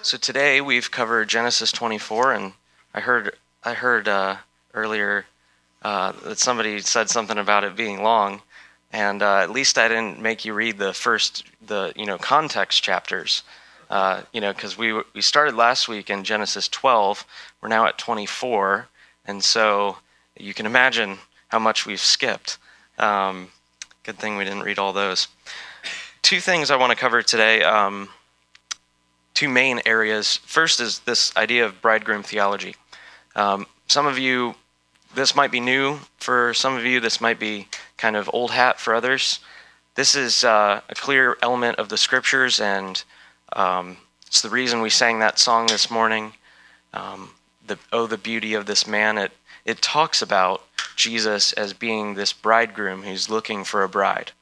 So today we've covered Genesis 24, and I heard I heard uh, earlier uh, that somebody said something about it being long, and uh, at least I didn't make you read the first the you know context chapters, uh, you know, because we we started last week in Genesis 12, we're now at 24, and so you can imagine how much we've skipped. Um, good thing we didn't read all those. Two things I want to cover today. Um, two main areas. First is this idea of bridegroom theology. Um, some of you, this might be new for some of you, this might be kind of old hat for others. This is uh, a clear element of the scriptures, and um, it's the reason we sang that song this morning. Um, the oh, the beauty of this man! It it talks about Jesus as being this bridegroom who's looking for a bride,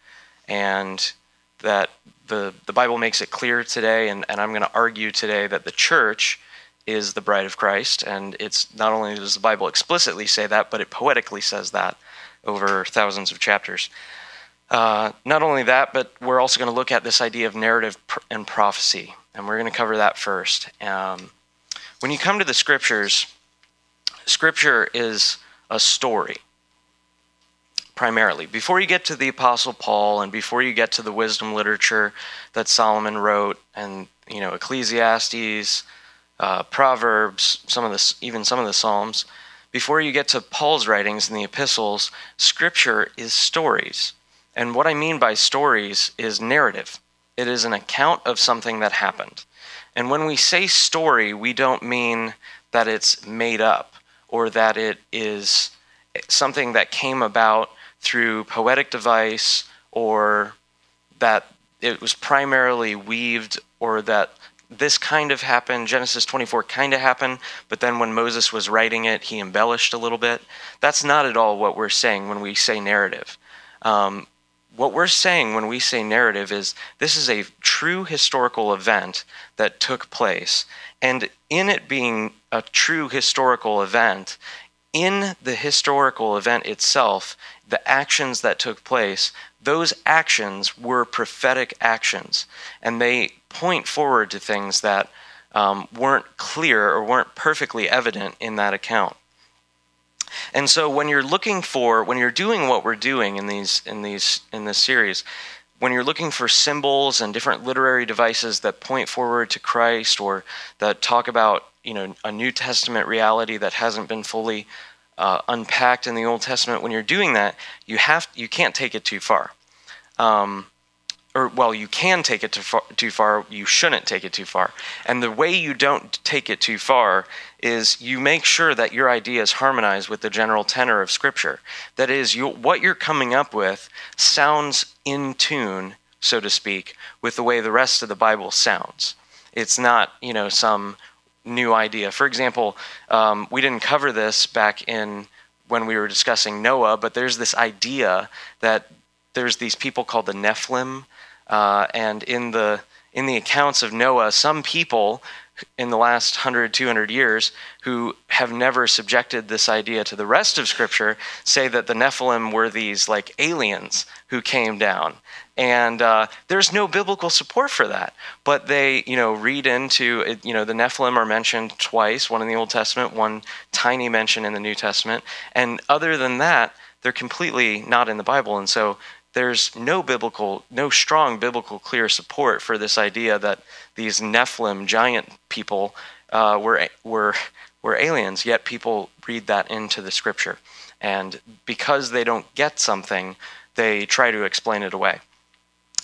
and that the, the Bible makes it clear today, and, and I'm going to argue today that the church is the bride of Christ. And it's not only does the Bible explicitly say that, but it poetically says that over thousands of chapters. Uh, not only that, but we're also going to look at this idea of narrative and prophecy, and we're going to cover that first. Um, when you come to the scriptures, scripture is a story primarily. Before you get to the Apostle Paul and before you get to the wisdom literature that Solomon wrote, and you know Ecclesiastes, uh, Proverbs, some of the even some of the Psalms, before you get to Paul's writings in the epistles, Scripture is stories. And what I mean by stories is narrative. It is an account of something that happened. And when we say story, we don't mean that it's made up or that it is something that came about through poetic device or that it was primarily weaved or that this kind of happened genesis 24 kind of happened but then when moses was writing it he embellished a little bit. That's not at all what we're saying when we say narrative. Um, what we're saying when we say narrative is this is a true historical event that took place. And in it being a true historical event in the historical event itself the actions that took place, those actions were prophetic actions. And they point forward to things that um, weren't clear or weren't perfectly evident in that account. And so when you're looking for, when you're doing what we're doing in these, in these, in this series, when you're looking for symbols and different literary devices that point forward to Christ or that talk about, you know, a New Testament reality that hasn't been fully uh, unpacked in the Old Testament, when you're doing that, you have you can't take it too far. Um, or well, you can take it too far, too far. You shouldn't take it too far. And the way you don't take it too far is you make sure that your ideas harmonize with the general tenor of Scripture. That is, you, what you're coming up with sounds in tune, so to speak, with the way the rest of the Bible sounds. It's not, you know, some new idea. For example, um, we didn't cover this back in when we were discussing Noah, but there's this idea that there's these people called the Nephilim, uh, and in the in the accounts of Noah, some people in the last 100, 200 years who have never subjected this idea to the rest of Scripture say that the Nephilim were these like aliens who came down and uh, there's no biblical support for that. But they, you know, read into you know the Nephilim are mentioned twice, one in the Old Testament, one tiny mention in the New Testament, and other than that, they're completely not in the Bible. And so there's no biblical, no strong biblical clear support for this idea that these Nephilim giant people uh, were were were aliens. Yet people read that into the Scripture, and because they don't get something, they try to explain it away.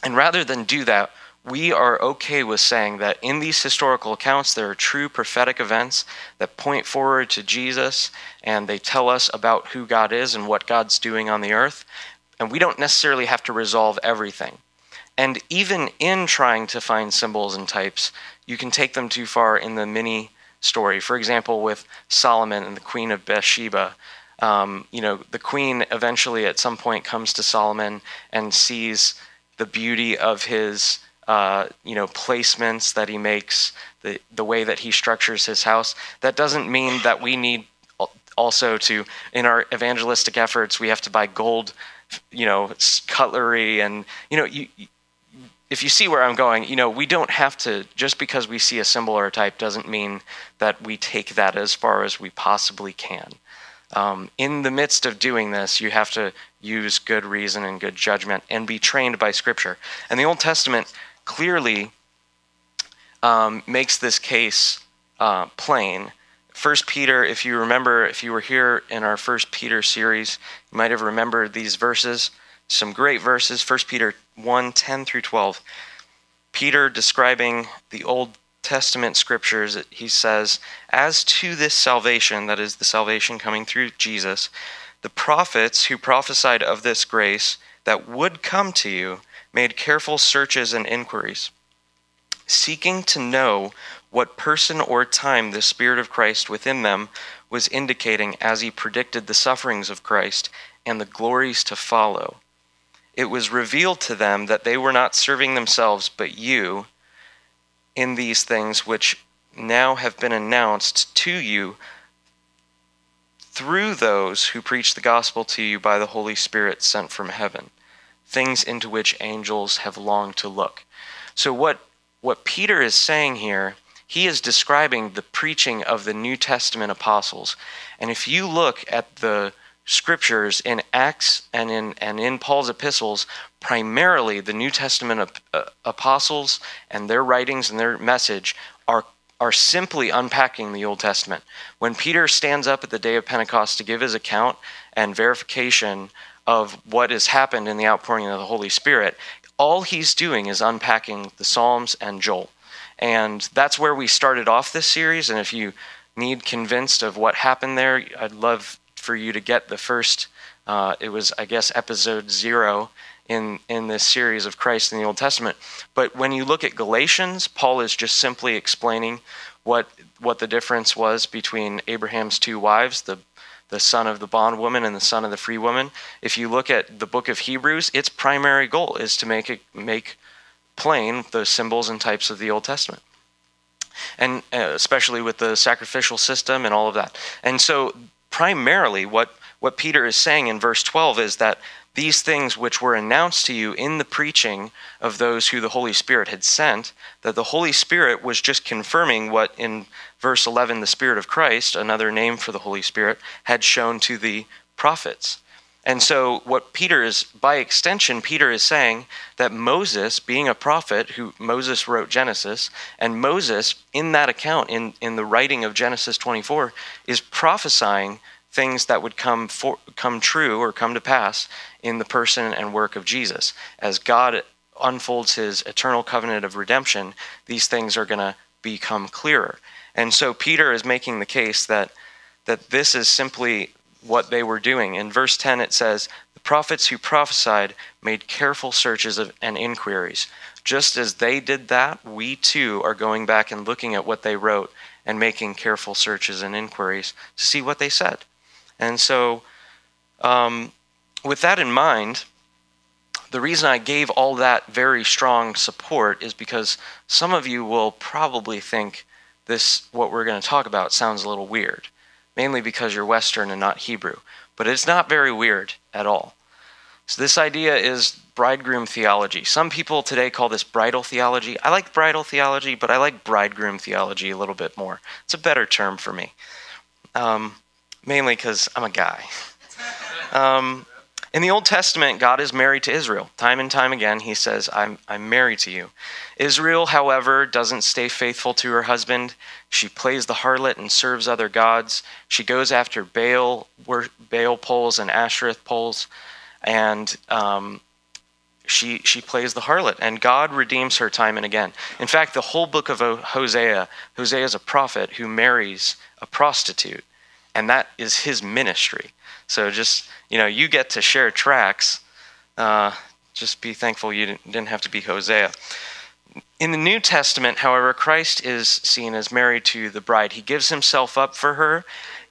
And rather than do that, we are okay with saying that in these historical accounts, there are true prophetic events that point forward to Jesus and they tell us about who God is and what God's doing on the earth. And we don't necessarily have to resolve everything. And even in trying to find symbols and types, you can take them too far in the mini story. For example, with Solomon and the Queen of Bathsheba. Um, you know, the queen eventually at some point comes to Solomon and sees the beauty of his uh, you know placements that he makes, the the way that he structures his house. That doesn't mean that we need also to in our evangelistic efforts we have to buy gold, you know, cutlery and you know you. if you see where I'm going, you know, we don't have to, just because we see a symbol or a type doesn't mean that we take that as far as we possibly can. Um, in the midst of doing this, you have to use good reason and good judgment and be trained by Scripture. And the Old Testament clearly um, makes this case uh, plain. First Peter, if you remember, if you were here in our First Peter series, you might have remembered these verses. Some great verses. First Peter 1 10 through 12. Peter describing the Old Testament scriptures, he says, As to this salvation, that is the salvation coming through Jesus, the prophets who prophesied of this grace that would come to you made careful searches and inquiries, seeking to know what person or time the Spirit of Christ within them was indicating as he predicted the sufferings of Christ and the glories to follow. It was revealed to them that they were not serving themselves but you in these things which now have been announced to you through those who preach the gospel to you by the Holy Spirit sent from heaven, things into which angels have longed to look. So, what, what Peter is saying here, he is describing the preaching of the New Testament apostles. And if you look at the scriptures in Acts and in, and in Paul's epistles, primarily the New Testament uh, apostles and their writings and their message are are simply unpacking the Old Testament. When Peter stands up at the day of Pentecost to give his account and verification of what has happened in the outpouring of the Holy Spirit, all he's doing is unpacking the Psalms and Joel. And that's where we started off this series. And if you need convinced of what happened there, I'd love for you to get the first, uh, it was, I guess, episode zero in, in this series of Christ in the Old Testament. But when you look at Galatians, Paul is just simply explaining what, what the difference was between Abraham's two wives, the, the son of the bondwoman and the son of the free woman. If you look at the book of Hebrews, its primary goal is to make, it, make plain the symbols and types of the Old Testament and uh, especially with the sacrificial system and all of that. And so, primarily, what what Peter is saying in verse 12 is that these things which were announced to you in the preaching of those who the Holy Spirit had sent, that the Holy Spirit was just confirming what in verse 11 the Spirit of Christ, another name for the Holy Spirit, had shown to the prophets. And so, what Peter is, by extension, Peter is saying that Moses, being a prophet, who Moses wrote Genesis, and Moses, in that account, in, in the writing of Genesis 24, is prophesying things that would come for, come true or come to pass in the person and work of Jesus. As God unfolds his eternal covenant of redemption, these things are going to become clearer. And so Peter is making the case that that this is simply what they were doing. In verse 10 it says, "The prophets who prophesied made careful searches of, and inquiries. Just as they did that, we too are going back and looking at what they wrote and making careful searches and inquiries to see what they said." And so um, with that in mind, the reason I gave all that very strong support is because some of you will probably think this, what we're going to talk about, sounds a little weird, mainly because you're Western and not Hebrew. But it's not very weird at all. So, this idea is bridegroom theology. Some people today call this bridal theology. I like bridal theology, but I like bridegroom theology a little bit more. It's a better term for me, um, mainly because I'm a guy. Um, in the Old Testament, God is married to Israel. Time and time again, he says, I'm, I'm married to you. Israel, however, doesn't stay faithful to her husband. She plays the harlot and serves other gods. She goes after Baal, Baal poles and Ashereth poles, and um, she, she plays the harlot. And God redeems her time and again. In fact, the whole book of Hosea, Hosea is a prophet who marries a prostitute, and that is his ministry. So just you know, you get to share tracks. Uh, just be thankful you didn't have to be Hosea. In the New Testament, however, Christ is seen as married to the bride. He gives himself up for her,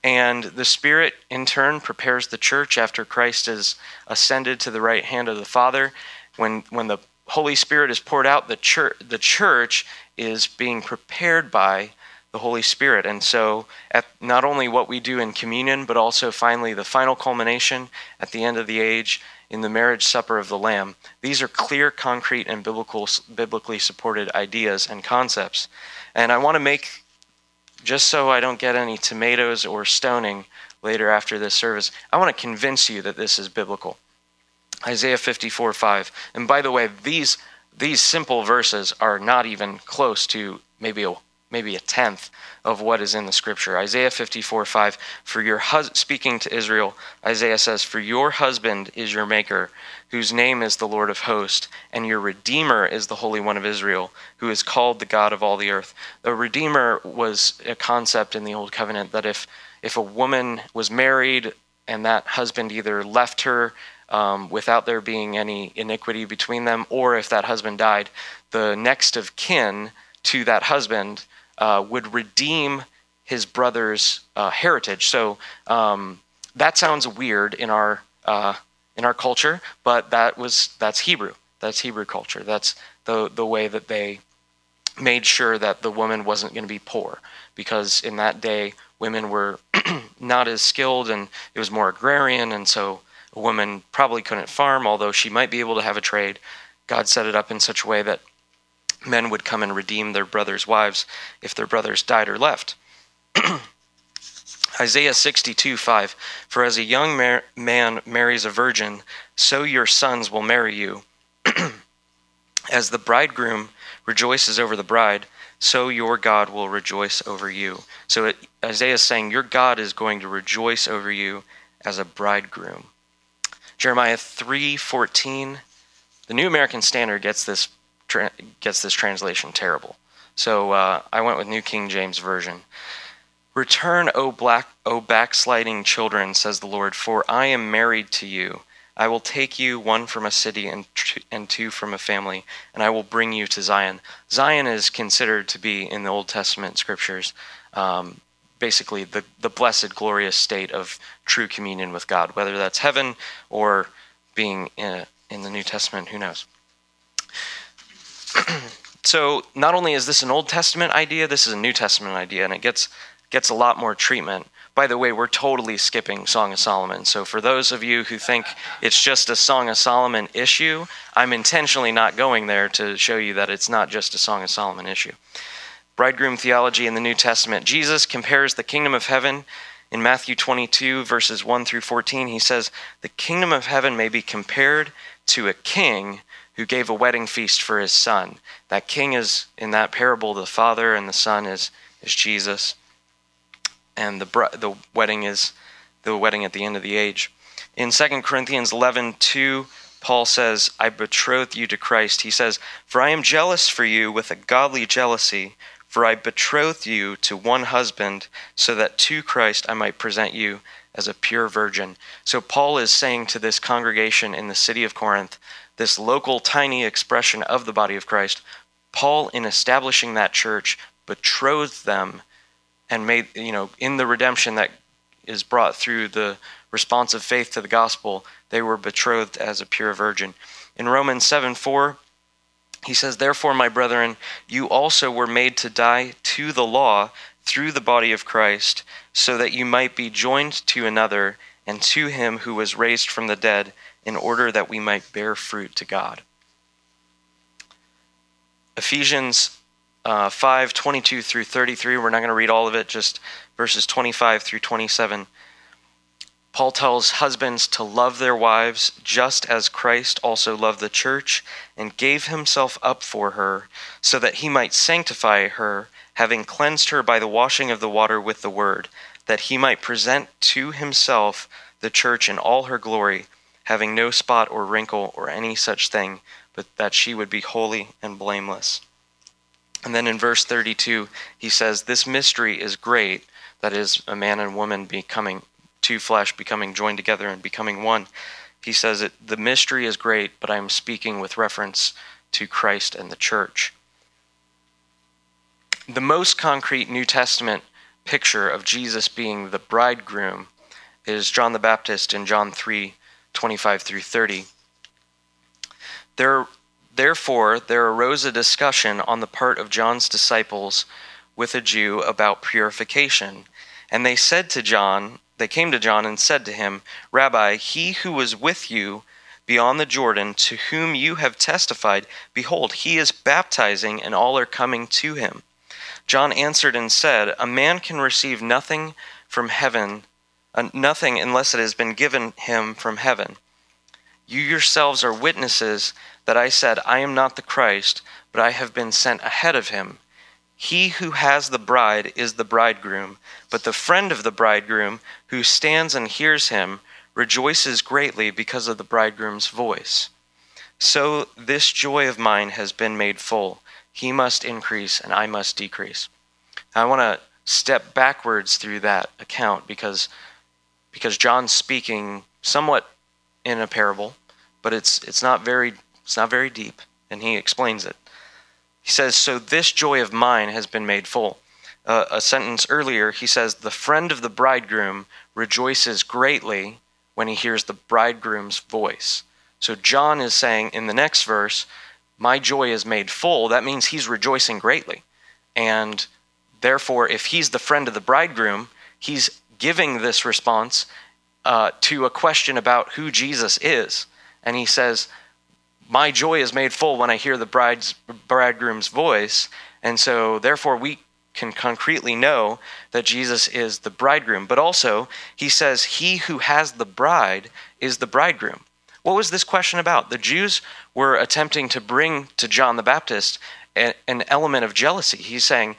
and the Spirit, in turn, prepares the church after Christ is ascended to the right hand of the Father. When, when the Holy Spirit is poured out, the church, the church is being prepared by the Holy Spirit. And so, at not only what we do in communion, but also finally the final culmination at the end of the age in the marriage supper of the Lamb. These are clear, concrete, and biblical, biblically supported ideas and concepts. And I want to make, just so I don't get any tomatoes or stoning later after this service, I want to convince you that this is biblical. Isaiah 54 5. And by the way, these, these simple verses are not even close to maybe a maybe a tenth of what is in the scripture. Isaiah 54 5, for your hus- speaking to Israel, Isaiah says, For your husband is your maker, whose name is the Lord of hosts, and your Redeemer is the Holy One of Israel, who is called the God of all the earth. The Redeemer was a concept in the Old Covenant that if, if a woman was married and that husband either left her um, without there being any iniquity between them, or if that husband died, the next of kin to that husband uh, would redeem his brother's uh, heritage. So um, that sounds weird in our uh, in our culture, but that was that's Hebrew. That's Hebrew culture. That's the the way that they made sure that the woman wasn't going to be poor, because in that day women were not as skilled and it was more agrarian, and so a woman probably couldn't farm, although she might be able to have a trade. God set it up in such a way that men would come and redeem their brothers' wives if their brothers died or left. Isaiah 62 5 For as a young mar- man marries a virgin, so your sons will marry you. as the bridegroom rejoices over the bride, so your God will rejoice over you. So it, Isaiah is saying, Your God is going to rejoice over you as a bridegroom. Jeremiah 3:14 The New American Standard gets this tra- gets this translation terrible. So uh, I went with New King James Version. Return, O black, O backsliding children, says the Lord, for I am married to you. I will take you one from a city and, and two from a family, and I will bring you to Zion. Zion is considered to be in the Old Testament scriptures um, basically the, the blessed, glorious state of true communion with God, whether that's heaven or being in, in the New Testament, who knows. so not only is this an Old Testament idea, this is a New Testament idea, and it gets gets a lot more treatment. By the way, we're totally skipping Song of Solomon. So for those of you who think it's just a Song of Solomon issue, I'm intentionally not going there to show you that it's not just a Song of Solomon issue. Bridegroom theology in the New Testament. Jesus compares the kingdom of heaven in Matthew 22, verses 1 through 14. He says, The kingdom of heaven may be compared to a king who gave a wedding feast for his son. That king is in that parable the father, and the son is is Jesus, and the the wedding is the wedding at the end of the age. In 2 Corinthians 11, 2, Paul says, I betroth you to Christ. He says, For I am jealous for you with a godly jealousy, for I betroth you to one husband, so that to Christ I might present you as a pure virgin. So Paul is saying to this congregation in the city of Corinth, this local tiny expression of the body of Christ, Paul, in establishing that church, betrothed them and made, you know, in the redemption that is brought through the response of faith to the gospel, they were betrothed as a pure virgin. In Romans 7 4, he says, Therefore, my brethren, you also were made to die to the law through the body of Christ, so that you might be joined to another and to him who was raised from the dead in order that we might bear fruit to God. Ephesians uh, 5 22 through 33. We're not going to read all of it, just verses 25 through 27. Paul tells husbands to love their wives just as Christ also loved the church and gave himself up for her, so that he might sanctify her, having cleansed her by the washing of the water with the word, that he might present to himself the church in all her glory having no spot or wrinkle or any such thing, but that she would be holy and blameless. And then in verse 32, he says, This mystery is great, that is, a man and woman becoming two flesh, becoming joined together and becoming one. He says that the mystery is great, but I am speaking with reference to Christ and the church. The most concrete New Testament picture of Jesus being the bridegroom is John the Baptist in John 3 25 through 30. There, therefore, there arose a discussion on the part of John's disciples with a Jew about purification. And they said to John, they came to John and said to him, Rabbi, he who was with you beyond the Jordan, to whom you have testified, behold, he is baptizing, and all are coming to him. John answered and said, A man can receive nothing from heaven, Uh, nothing unless it has been given him from heaven. You yourselves are witnesses that I said, I am not the Christ, but I have been sent ahead of him. He who has the bride is the bridegroom, but the friend of the bridegroom, who stands and hears him, rejoices greatly because of the bridegroom's voice. So this joy of mine has been made full. He must increase, and I must decrease. I want to step backwards through that account because because John's speaking somewhat in a parable, but it's it's not very it's not very deep, and he explains it. He says, So this joy of mine has been made full. Uh, a sentence earlier, he says, The friend of the bridegroom rejoices greatly when he hears the bridegroom's voice. So John is saying in the next verse, My joy is made full. That means he's rejoicing greatly. And therefore, if he's the friend of the bridegroom, he's giving this response uh, to a question about who Jesus is. And he says, my joy is made full when I hear the bride's bridegroom's voice. And so, therefore, we can concretely know that Jesus is the bridegroom. But also, he says, He who has the bride is the bridegroom. What was this question about? The Jews were attempting to bring to John the Baptist an element of jealousy. He's saying,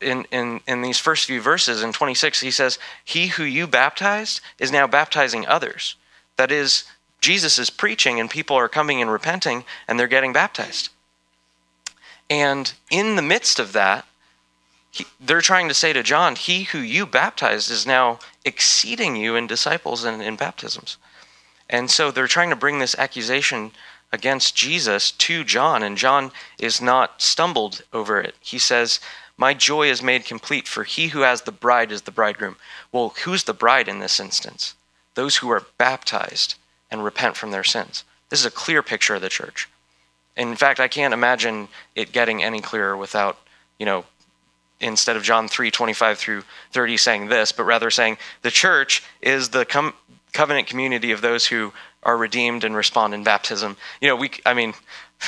in, in, in these first few verses in 26, he says, He who you baptized is now baptizing others. That is, Jesus is preaching and people are coming and repenting and they're getting baptized. And in the midst of that, he, they're trying to say to John, He who you baptized is now exceeding you in disciples and in baptisms. And so they're trying to bring this accusation against Jesus to John, and John is not stumbled over it. He says, My joy is made complete, for he who has the bride is the bridegroom. Well, who's the bride in this instance? Those who are baptized and repent from their sins. This is a clear picture of the church. In fact, I can't imagine it getting any clearer without, you know, instead of John 3 25 through 30 saying this, but rather saying the church is the com- covenant community of those who are redeemed and respond in baptism. You know, we, I mean,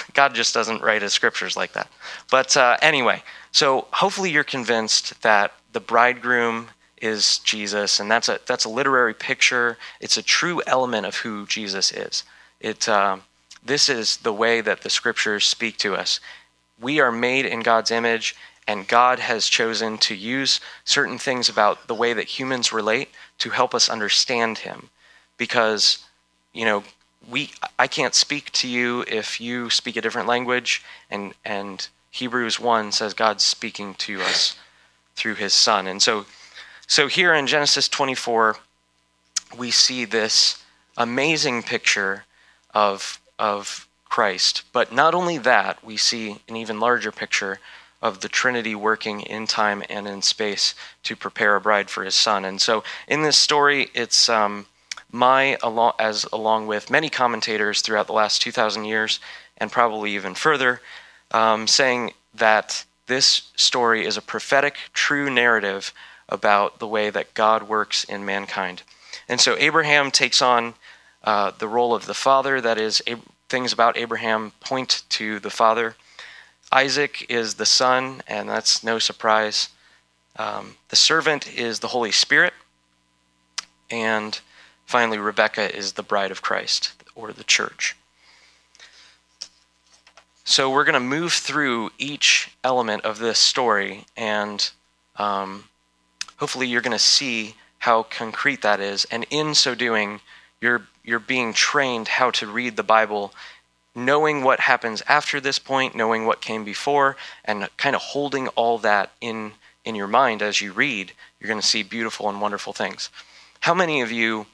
God just doesn't write his scriptures like that. But uh, anyway, so hopefully you're convinced that the bridegroom is Jesus, and that's a that's a literary picture. It's a true element of who Jesus is. It uh, this is the way that the scriptures speak to us. We are made in God's image, and God has chosen to use certain things about the way that humans relate to help us understand Him, because you know we I can't speak to you if you speak a different language, and and Hebrews one says God's speaking to us through His Son, and so so here in Genesis 24, we see this amazing picture of, of Christ. But not only that, we see an even larger picture of the Trinity working in time and in space to prepare a bride for his son. And so in this story, it's um, my, as along with many commentators throughout the last 2,000 years, and probably even further, um, saying that this story is a prophetic, true narrative about the way that God works in mankind. And so Abraham takes on uh, the role of the father, that is, Ab- things about Abraham point to the father. Isaac is the son, and that's no surprise. Um, the servant is the Holy Spirit. And finally, Rebecca is the bride of Christ, or the church. So we're going to move through each element of this story and um, hopefully you're going to see how concrete that is. And in so doing, you're, you're being trained how to read the Bible, knowing what happens after this point, knowing what came before, and kind of holding all that in, in your mind as you read. You're going to see beautiful and wonderful things. How many of you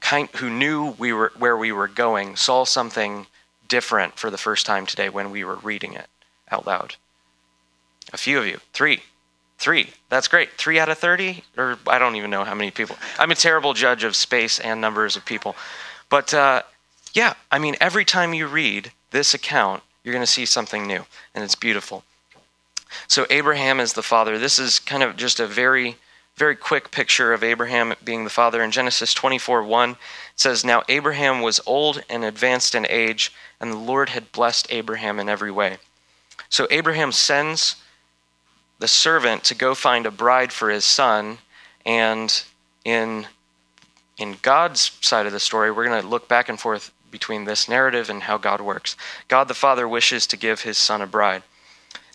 kind, who knew we were, where we were going saw something different for the first time today when we were reading it out loud? A few of you. Three. Three. That's great. Three out of 30? Or I don't even know how many people. I'm a terrible judge of space and numbers of people. But uh, yeah, I mean, every time you read this account, you're going to see something new, and it's beautiful. So Abraham is the father. This is kind of just a very, very quick picture of Abraham being the father. In Genesis 24 1, it says, Now Abraham was old and advanced in age, and the Lord had blessed Abraham in every way. So Abraham sends the servant to go find a bride for his son, and in in God's side of the story, we're going to look back and forth between this narrative and how God works. God the Father wishes to give his son a bride.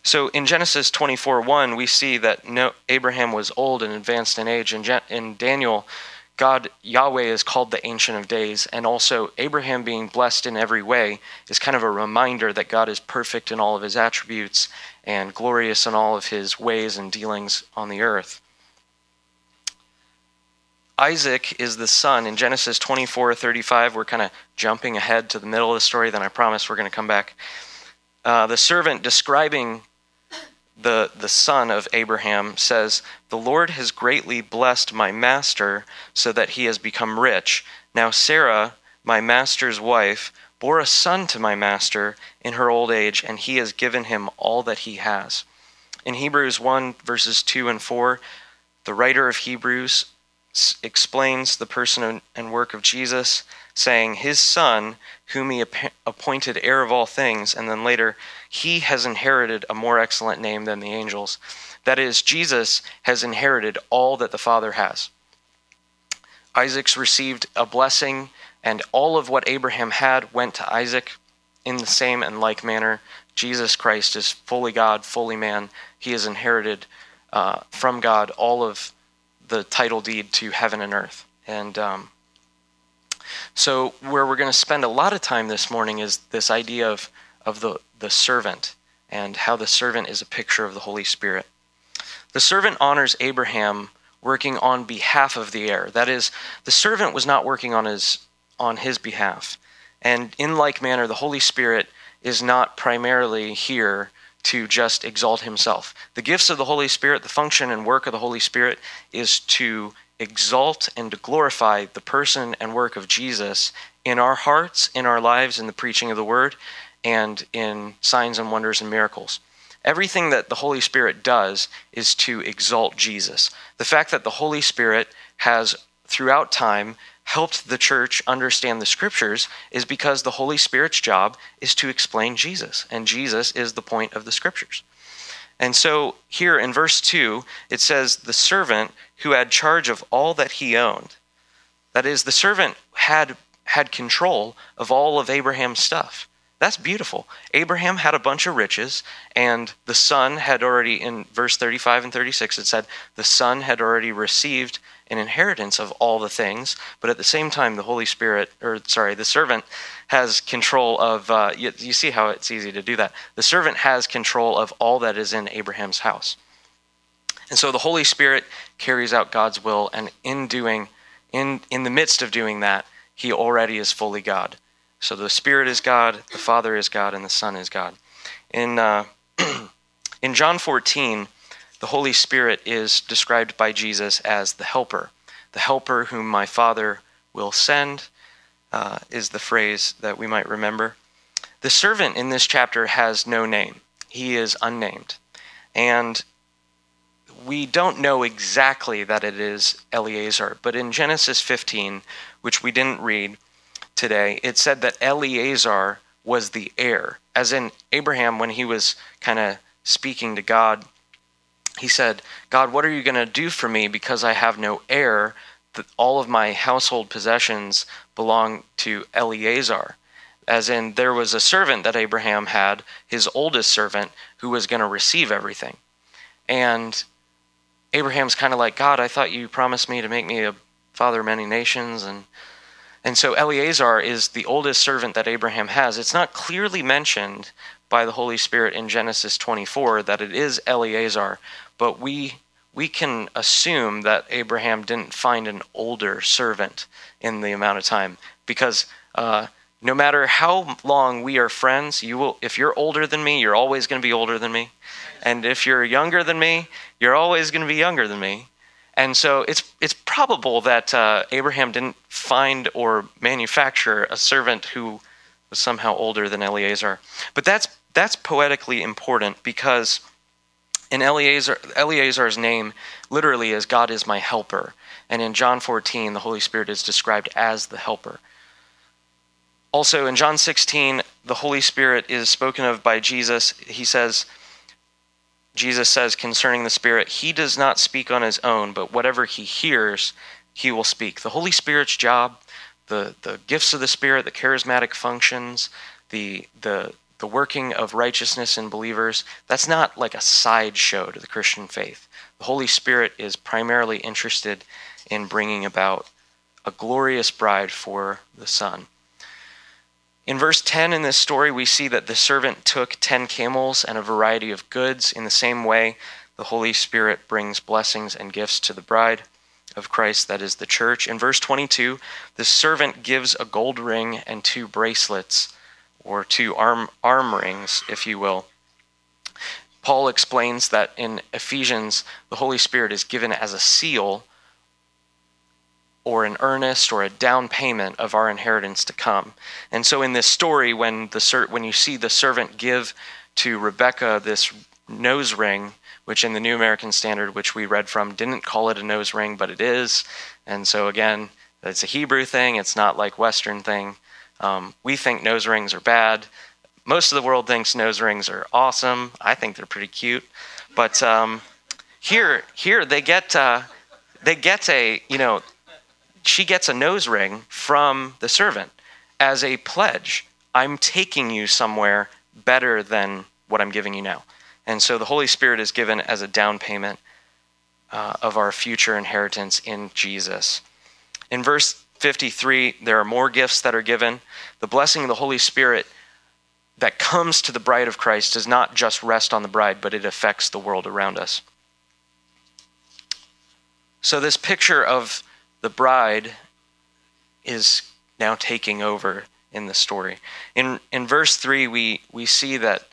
So in Genesis 24 1, we see that Abraham was old and advanced in age. In, in Daniel, God, Yahweh, is called the Ancient of Days. And also, Abraham being blessed in every way is kind of a reminder that God is perfect in all of his attributes and glorious in all of his ways and dealings on the earth. Isaac is the son in Genesis 24 35. We're kind of jumping ahead to the middle of the story, then I promise we're going to come back. Uh, the servant describing the, the son of Abraham says, The Lord has greatly blessed my master so that he has become rich. Now Sarah, my master's wife, bore a son to my master in her old age, and he has given him all that he has. In Hebrews 1, verses 2 and 4, the writer of Hebrews explains the person and work of Jesus, saying, His Son, whom he appointed heir of all things, and then later, he has inherited a more excellent name than the angels. That is, Jesus has inherited all that the Father has. Isaac's received a blessing, and all of what Abraham had went to Isaac in the same and like manner. Jesus Christ is fully God, fully man. He has inherited uh, from God all of the title deed to heaven and earth. And um, so, where we're going to spend a lot of time this morning is this idea of, of the, the servant and how the servant is a picture of the Holy Spirit. The servant honors Abraham working on behalf of the heir. That is, the servant was not working on his, on his behalf. And in like manner, the Holy Spirit is not primarily here to just exalt himself. The gifts of the Holy Spirit, the function and work of the Holy Spirit is to exalt and to glorify the person and work of Jesus in our hearts, in our lives, in the preaching of the word, and in signs and wonders and miracles. Everything that the Holy Spirit does is to exalt Jesus. The fact that the Holy Spirit has, throughout time, helped the church understand the scriptures is because the Holy Spirit's job is to explain Jesus, and Jesus is the point of the scriptures. And so here in verse 2, it says, The servant who had charge of all that he owned. That is, the servant had, had control of all of Abraham's stuff. That's beautiful. Abraham had a bunch of riches, and the son had already, in verse 35 and 36, it said, the son had already received an inheritance of all the things, but at the same time, the Holy Spirit, or sorry, the servant has control of, uh, you, you see how it's easy to do that. The servant has control of all that is in Abraham's house. And so the Holy Spirit carries out God's will, and in doing, in, in the midst of doing that, he already is fully God. So the Spirit is God, the Father is God, and the Son is God. In, uh, in John 14, the Holy Spirit is described by Jesus as the helper. The helper whom my Father will send uh, is the phrase that we might remember. The servant in this chapter has no name, he is unnamed. And we don't know exactly that it is Eleazar, but in Genesis 15, which we didn't read today, it said that Eleazar was the heir. As in Abraham, when he was kind of speaking to God he said, God, what are you going to do for me because I have no heir? That all of my household possessions belong to Eleazar. As in, there was a servant that Abraham had, his oldest servant, who was going to receive everything. And Abraham's kind of like, God, I thought you promised me to make me a father of many nations. And, and so Eleazar is the oldest servant that Abraham has. It's not clearly mentioned by the Holy Spirit in Genesis 24 that it is Eleazar, but we we can assume that Abraham didn't find an older servant in the amount of time because uh, no matter how long we are friends, you will. If you're older than me, you're always going to be older than me, and if you're younger than me, you're always going to be younger than me. And so it's it's probable that uh, Abraham didn't find or manufacture a servant who was somehow older than Eleazar. But that's that's poetically important because in Eleazar, Eleazar's name literally is God is my helper. And in John 14, the Holy Spirit is described as the helper. Also, in John 16, the Holy Spirit is spoken of by Jesus. He says, Jesus says concerning the Spirit, He does not speak on His own, but whatever He hears, He will speak. The Holy Spirit's job, the, the gifts of the Spirit, the charismatic functions, the, the, the working of righteousness in believers, that's not like a sideshow to the Christian faith. The Holy Spirit is primarily interested in bringing about a glorious bride for the Son. In verse 10 in this story, we see that the servant took 10 camels and a variety of goods. In the same way, the Holy Spirit brings blessings and gifts to the bride of Christ, that is the church. In verse 22, the servant gives a gold ring and two bracelets, or two arm, arm rings, if you will. Paul explains that in Ephesians, the Holy Spirit is given as a seal or an earnest or a down payment of our inheritance to come. And so in this story, when the when you see the servant give to Rebecca this nose ring, which in the New American Standard, which we read from, didn't call it a nose ring, but it is. And so again, it's a Hebrew thing. It's not like Western thing. Um, we think nose rings are bad. Most of the world thinks nose rings are awesome. I think they're pretty cute. But um, here, here they get uh, they get a you know she gets a nose ring from the servant as a pledge. I'm taking you somewhere better than what I'm giving you now. And so the Holy Spirit is given as a down payment uh, of our future inheritance in Jesus. In verse 53, there are more gifts that are given. The blessing of the Holy Spirit that comes to the bride of Christ does not just rest on the bride, but it affects the world around us. So, this picture of the bride is now taking over in the story. In in verse 3 we we see that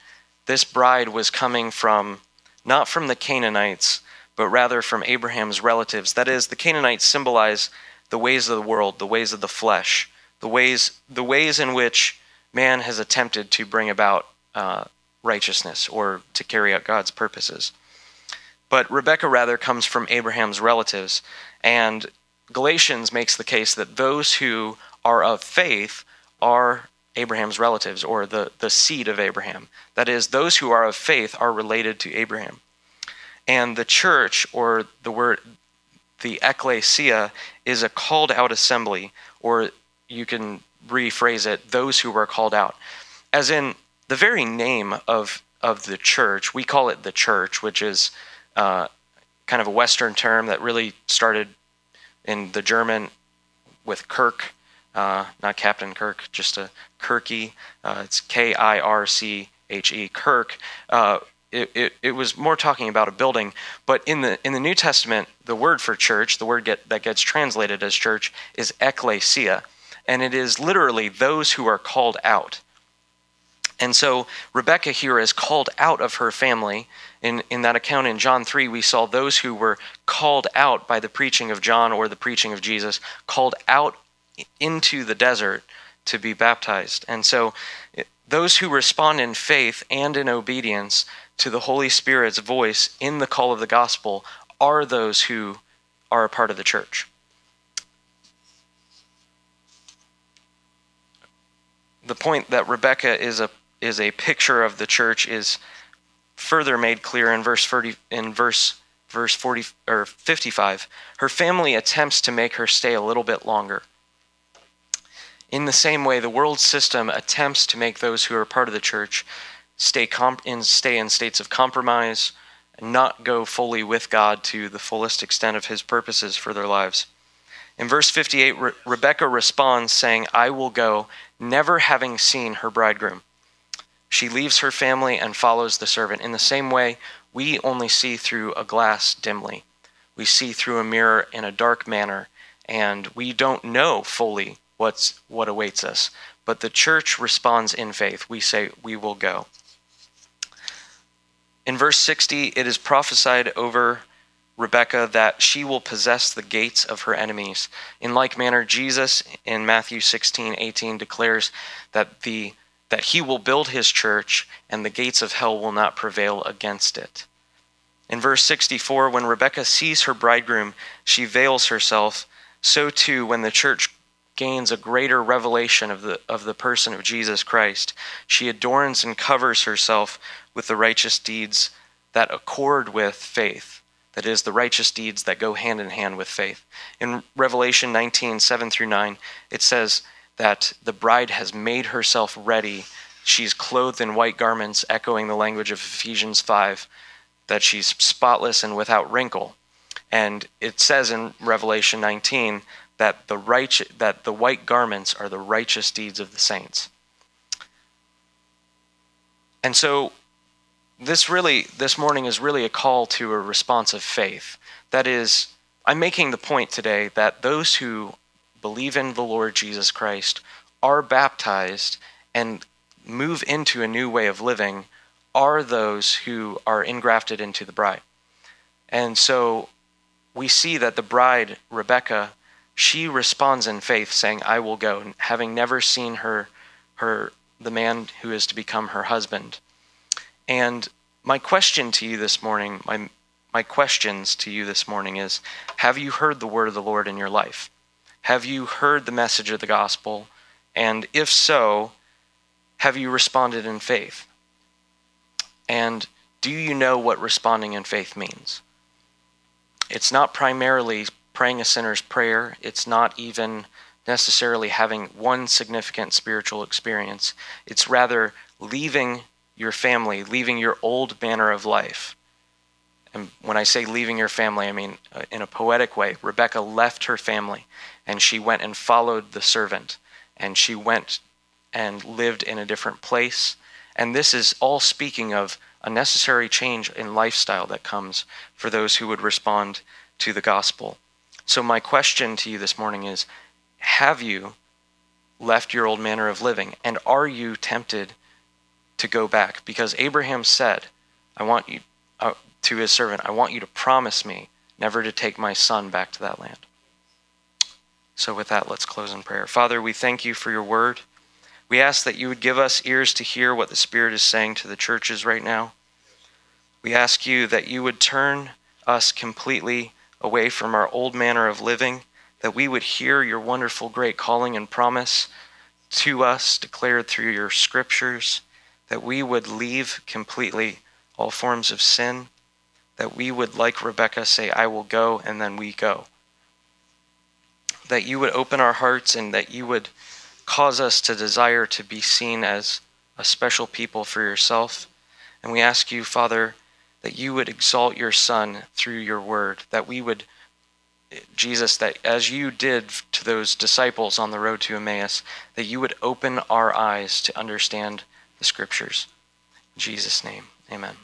this bride was coming from not from the Canaanites, but rather from Abraham's relatives. That is the Canaanites symbolize the ways of the world, the ways of the flesh, the ways the ways in which man has attempted to bring about uh, righteousness or to carry out God's purposes. But Rebecca rather comes from Abraham's relatives, and Galatians makes the case that those who are of faith are Abraham's relatives or the, the seed of Abraham. That is, those who are of faith are related to Abraham. And the church, or the word, the ecclesia, is a called out assembly, or you can rephrase it, those who were called out. As in, the very name of, of the church, we call it the church, which is uh, kind of a Western term that really started in the German with Kirk, uh, not Captain Kirk, just a Kirky. Uh, it's K I R C H E, Kirk. Uh, it, it, it, was more talking about a building, but in the in the New Testament, the word for church, the word get, that gets translated as church, is ecclesia, and it is literally those who are called out. And so Rebecca here is called out of her family in, in that account in John 3, we saw those who were called out by the preaching of John or the preaching of Jesus, called out into the desert to be baptized. And so eh, those who respond in faith and in obedience to the Holy Spirit's voice in the call of the gospel are those who are a part of the church. The point that Rebecca is a is a picture of the church is further made clear in verse 40, in verse verse 40 or 55 her family attempts to make her stay a little bit longer. In the same way the world system attempts to make those who are part of the church stay comp- in stay in states of compromise and not go fully with God to the fullest extent of his purposes for their lives. In verse 58 Re- Rebecca responds saying I will go never having seen her bridegroom she leaves her family and follows the servant. In the same way, we only see through a glass dimly. We see through a mirror in a dark manner, and we don't know fully what's what awaits us. But the church responds in faith. We say, We will go. In verse 60, it is prophesied over Rebecca that she will possess the gates of her enemies. In like manner, Jesus in Matthew 16, 18 declares that the that he will build his church and the gates of hell will not prevail against it. In verse 64, when Rebekah sees her bridegroom, she veils herself. So too, when the church gains a greater revelation of the, of the person of Jesus Christ, she adorns and covers herself with the righteous deeds that accord with faith. That is, the righteous deeds that go hand in hand with faith. In Revelation 19, 7 through 9, it says that the bride has made herself ready. She's clothed in white garments, echoing the language of Ephesians 5 that she's spotless and without wrinkle. And it says in Revelation 19 that the right that the white garments are the righteous deeds of the saints. And so this really this morning is really a call to a response of faith. That is I'm making the point today that those who believe in the Lord Jesus Christ are baptized and move into a new way of living are those who are engrafted into the bride. And so we see that the bride, Rebecca, she responds in faith, saying, I will go, having never seen her, her the man who is to become her husband. And my question to you this morning, my, my questions to you this morning is Have you heard the word of the Lord in your life? Have you heard the message of the gospel? And if so, have you responded in faith? And do you know what responding in faith means? It's not primarily praying a sinner's prayer, it's not even necessarily having one significant spiritual experience. It's rather leaving your family, leaving your old manner of life. And when I say leaving your family, I mean uh, in a poetic way. Rebecca left her family and she went and followed the servant and she went and lived in a different place and this is all speaking of a necessary change in lifestyle that comes for those who would respond to the gospel. So, my question to you this morning is Have you left your old manner of living? And are you tempted to go back? Because Abraham said, I want you, uh, to his servant, I want you to promise me never to take my son back to that land. So, with that, let's close in prayer. Father, we thank you for your word. We ask that you would give us ears to hear what the Spirit is saying to the churches right now. We ask you that you would turn us completely away from our old manner of living, that we would hear your wonderful, great calling and promise to us declared through your scriptures, that we would leave completely all forms of sin, that we would, like Rebecca, say, I will go, and then we go. That you would open our hearts and that you would cause us to desire to be seen as a special people for yourself. And we ask you, Father, that you would exalt your Son through your word, that we would, Jesus, that as you did to those disciples on the road to Emmaus, that you would open our eyes to understand the scriptures. In Jesus' name, amen.